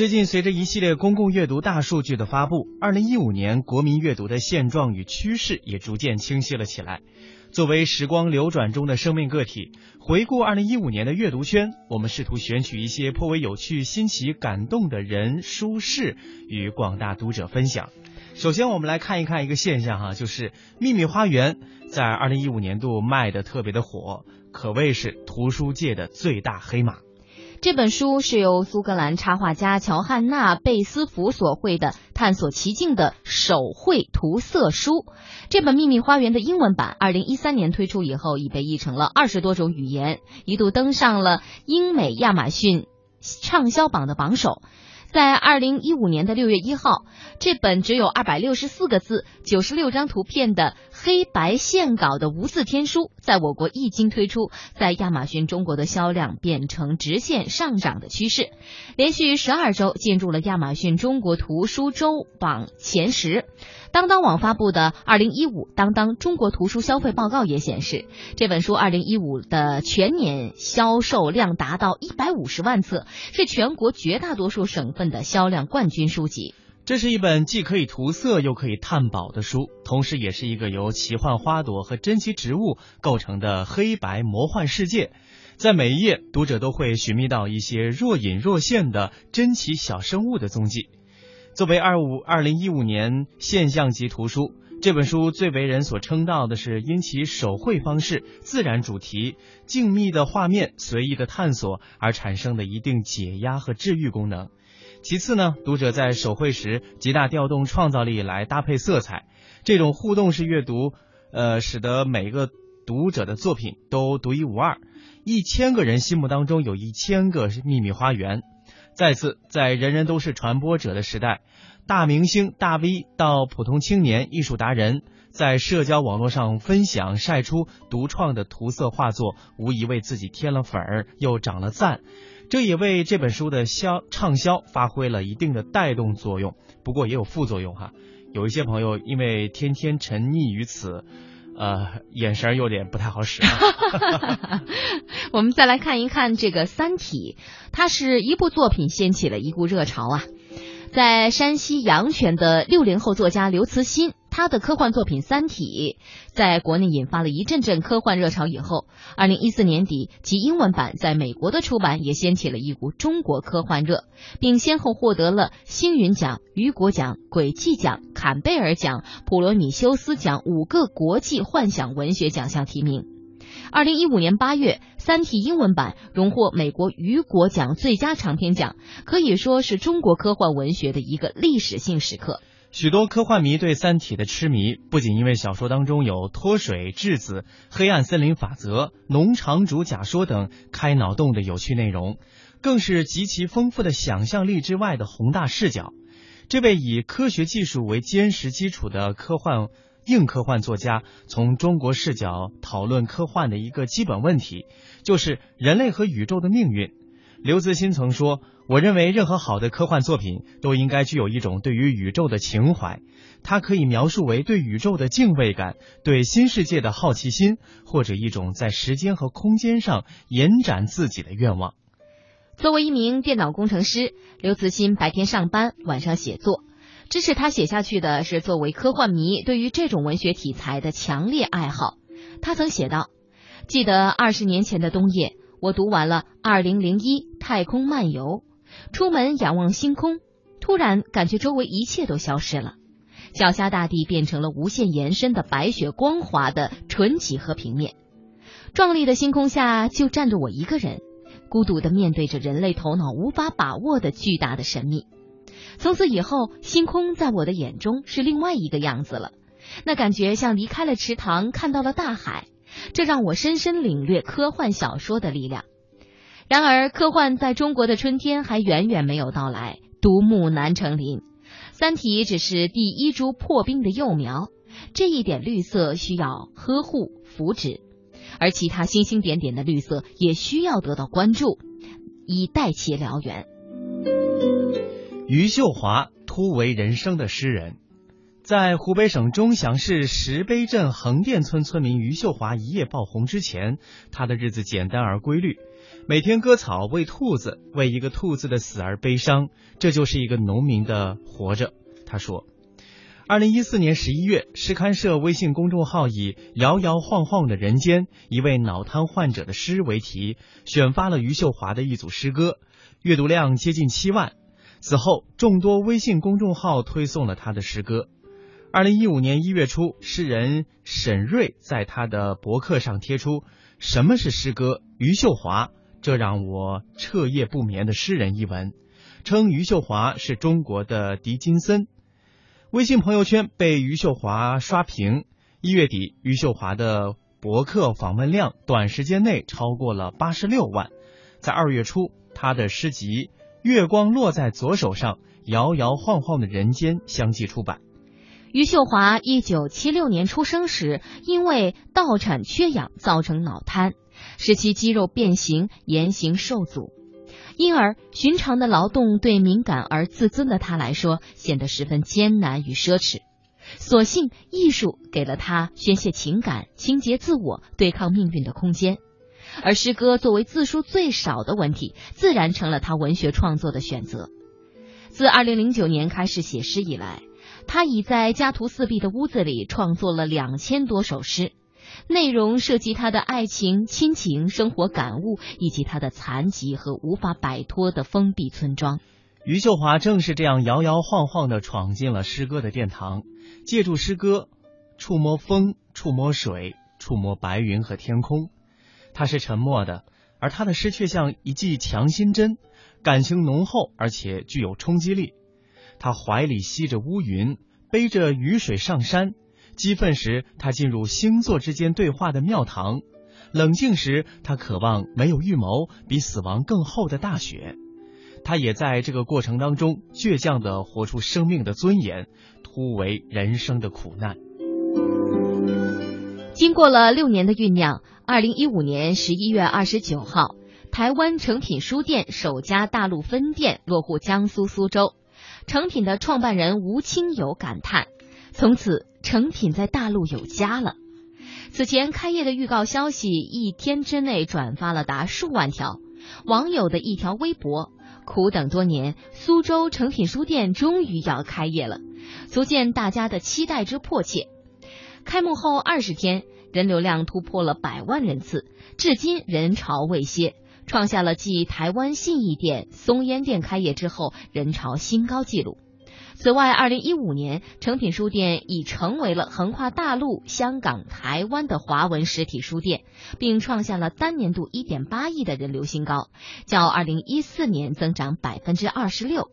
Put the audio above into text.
最近，随着一系列公共阅读大数据的发布，二零一五年国民阅读的现状与趋势也逐渐清晰了起来。作为时光流转中的生命个体，回顾二零一五年的阅读圈，我们试图选取一些颇为有趣、新奇、感动的人、书、事，与广大读者分享。首先，我们来看一看一个现象哈，就是《秘密花园》在二零一五年度卖的特别的火，可谓是图书界的最大黑马。这本书是由苏格兰插画家乔汉娜·贝斯福所绘的探索奇境的手绘涂色书。这本《秘密花园》的英文版，二零一三年推出以后，已被译成了二十多种语言，一度登上了英美亚马逊畅销榜的榜首。在二零一五年的六月一号，这本只有二百六十四个字、九十六张图片的黑白线稿的无字天书，在我国一经推出，在亚马逊中国的销量变成直线上涨的趋势，连续十二周进入了亚马逊中国图书周榜前十。当当网发布的《二零一五当当中国图书消费报告》也显示，这本书二零一五的全年销售量达到一百五十万册，是全国绝大多数省份的销量冠军书籍。这是一本既可以涂色又可以探宝的书，同时也是一个由奇幻花朵和珍奇植物构成的黑白魔幻世界。在每一页，读者都会寻觅到一些若隐若现的珍奇小生物的踪迹。作为二五二零一五年现象级图书，这本书最为人所称道的是因其手绘方式、自然主题、静谧的画面、随意的探索而产生的一定解压和治愈功能。其次呢，读者在手绘时极大调动创造力来搭配色彩，这种互动式阅读，呃，使得每个读者的作品都独一无二。一千个人心目当中有一千个秘密花园。再次，在人人都是传播者的时代，大明星、大 V 到普通青年、艺术达人，在社交网络上分享晒出独创的涂色画作，无疑为自己添了粉儿，又涨了赞。这也为这本书的销畅销发挥了一定的带动作用。不过也有副作用哈，有一些朋友因为天天沉溺于此。呃，眼神有点不太好使。我们再来看一看这个《三体》，它是一部作品掀起了一股热潮啊。在山西阳泉的六零后作家刘慈欣。他的科幻作品《三体》在国内引发了一阵阵科幻热潮以后，二零一四年底其英文版在美国的出版也掀起了一股中国科幻热，并先后获得了星云奖、雨果奖、轨迹奖、坎贝尔奖、普罗米修斯奖五个国际幻想文学奖项提名。二零一五年八月，《三体》英文版荣获美国雨果奖最佳长篇奖，可以说是中国科幻文学的一个历史性时刻。许多科幻迷对《三体》的痴迷，不仅因为小说当中有脱水、质子、黑暗森林法则、农场主假说等开脑洞的有趣内容，更是极其丰富的想象力之外的宏大视角。这位以科学技术为坚实基础的科幻硬科幻作家，从中国视角讨论科幻的一个基本问题，就是人类和宇宙的命运。刘慈欣曾说：“我认为任何好的科幻作品都应该具有一种对于宇宙的情怀，它可以描述为对宇宙的敬畏感、对新世界的好奇心，或者一种在时间和空间上延展自己的愿望。”作为一名电脑工程师，刘慈欣白天上班，晚上写作。支持他写下去的是作为科幻迷对于这种文学题材的强烈爱好。他曾写道：“记得二十年前的冬夜。”我读完了《二零零一太空漫游》，出门仰望星空，突然感觉周围一切都消失了，脚下大地变成了无限延伸的白雪光滑的纯几何平面，壮丽的星空下就站着我一个人，孤独的面对着人类头脑无法把握的巨大的神秘。从此以后，星空在我的眼中是另外一个样子了，那感觉像离开了池塘，看到了大海。这让我深深领略科幻小说的力量。然而，科幻在中国的春天还远远没有到来，独木难成林。《三体》只是第一株破冰的幼苗，这一点绿色需要呵护扶植，而其他星星点点的绿色也需要得到关注，以待其燎原。余秀华，突围人生的诗人。在湖北省钟祥市石碑镇横店村村民余秀华一夜爆红之前，他的日子简单而规律。每天割草喂兔子，为一个兔子的死而悲伤，这就是一个农民的活着。他说，二零一四年十一月，诗刊社微信公众号以“摇摇晃晃的人间”一位脑瘫患者的诗为题，选发了余秀华的一组诗歌，阅读量接近七万。此后，众多微信公众号推送了他的诗歌。二零一五年一月初，诗人沈瑞在他的博客上贴出“什么是诗歌？余秀华”。这让我彻夜不眠的诗人一文，称余秀华是中国的狄金森。微信朋友圈被余秀华刷屏。一月底，余秀华的博客访问量短时间内超过了八十六万。在二月初，他的诗集《月光落在左手上，摇摇晃晃的人间》相继出版。余秀华一九七六年出生时，因为稻产缺氧造成脑瘫。使其肌肉变形，言行受阻，因而寻常的劳动对敏感而自尊的他来说显得十分艰难与奢侈。所幸艺术给了他宣泄情感、清洁自我、对抗命运的空间，而诗歌作为字数最少的文体，自然成了他文学创作的选择。自二零零九年开始写诗以来，他已在家徒四壁的屋子里创作了两千多首诗。内容涉及他的爱情、亲情、生活感悟，以及他的残疾和无法摆脱的封闭村庄。余秀华正是这样摇摇晃晃地闯进了诗歌的殿堂，借助诗歌触摸风、触摸水、触摸白云和天空。他是沉默的，而他的诗却像一剂强心针，感情浓厚而且具有冲击力。他怀里吸着乌云，背着雨水上山。激愤时，他进入星座之间对话的庙堂；冷静时，他渴望没有预谋、比死亡更厚的大雪。他也在这个过程当中倔强地活出生命的尊严，突围人生的苦难。经过了六年的酝酿，二零一五年十一月二十九号，台湾诚品书店首家大陆分店落户江苏苏州。诚品的创办人吴清友感叹。从此，成品在大陆有家了。此前开业的预告消息，一天之内转发了达数万条。网友的一条微博：“苦等多年，苏州成品书店终于要开业了，足见大家的期待之迫切。”开幕后二十天，人流量突破了百万人次，至今人潮未歇，创下了继台湾信义店、松烟店开业之后人潮新高纪录。此外，二零一五年，诚品书店已成为了横跨大陆、香港、台湾的华文实体书店，并创下了单年度一点八亿的人流新高，较二零一四年增长百分之二十六。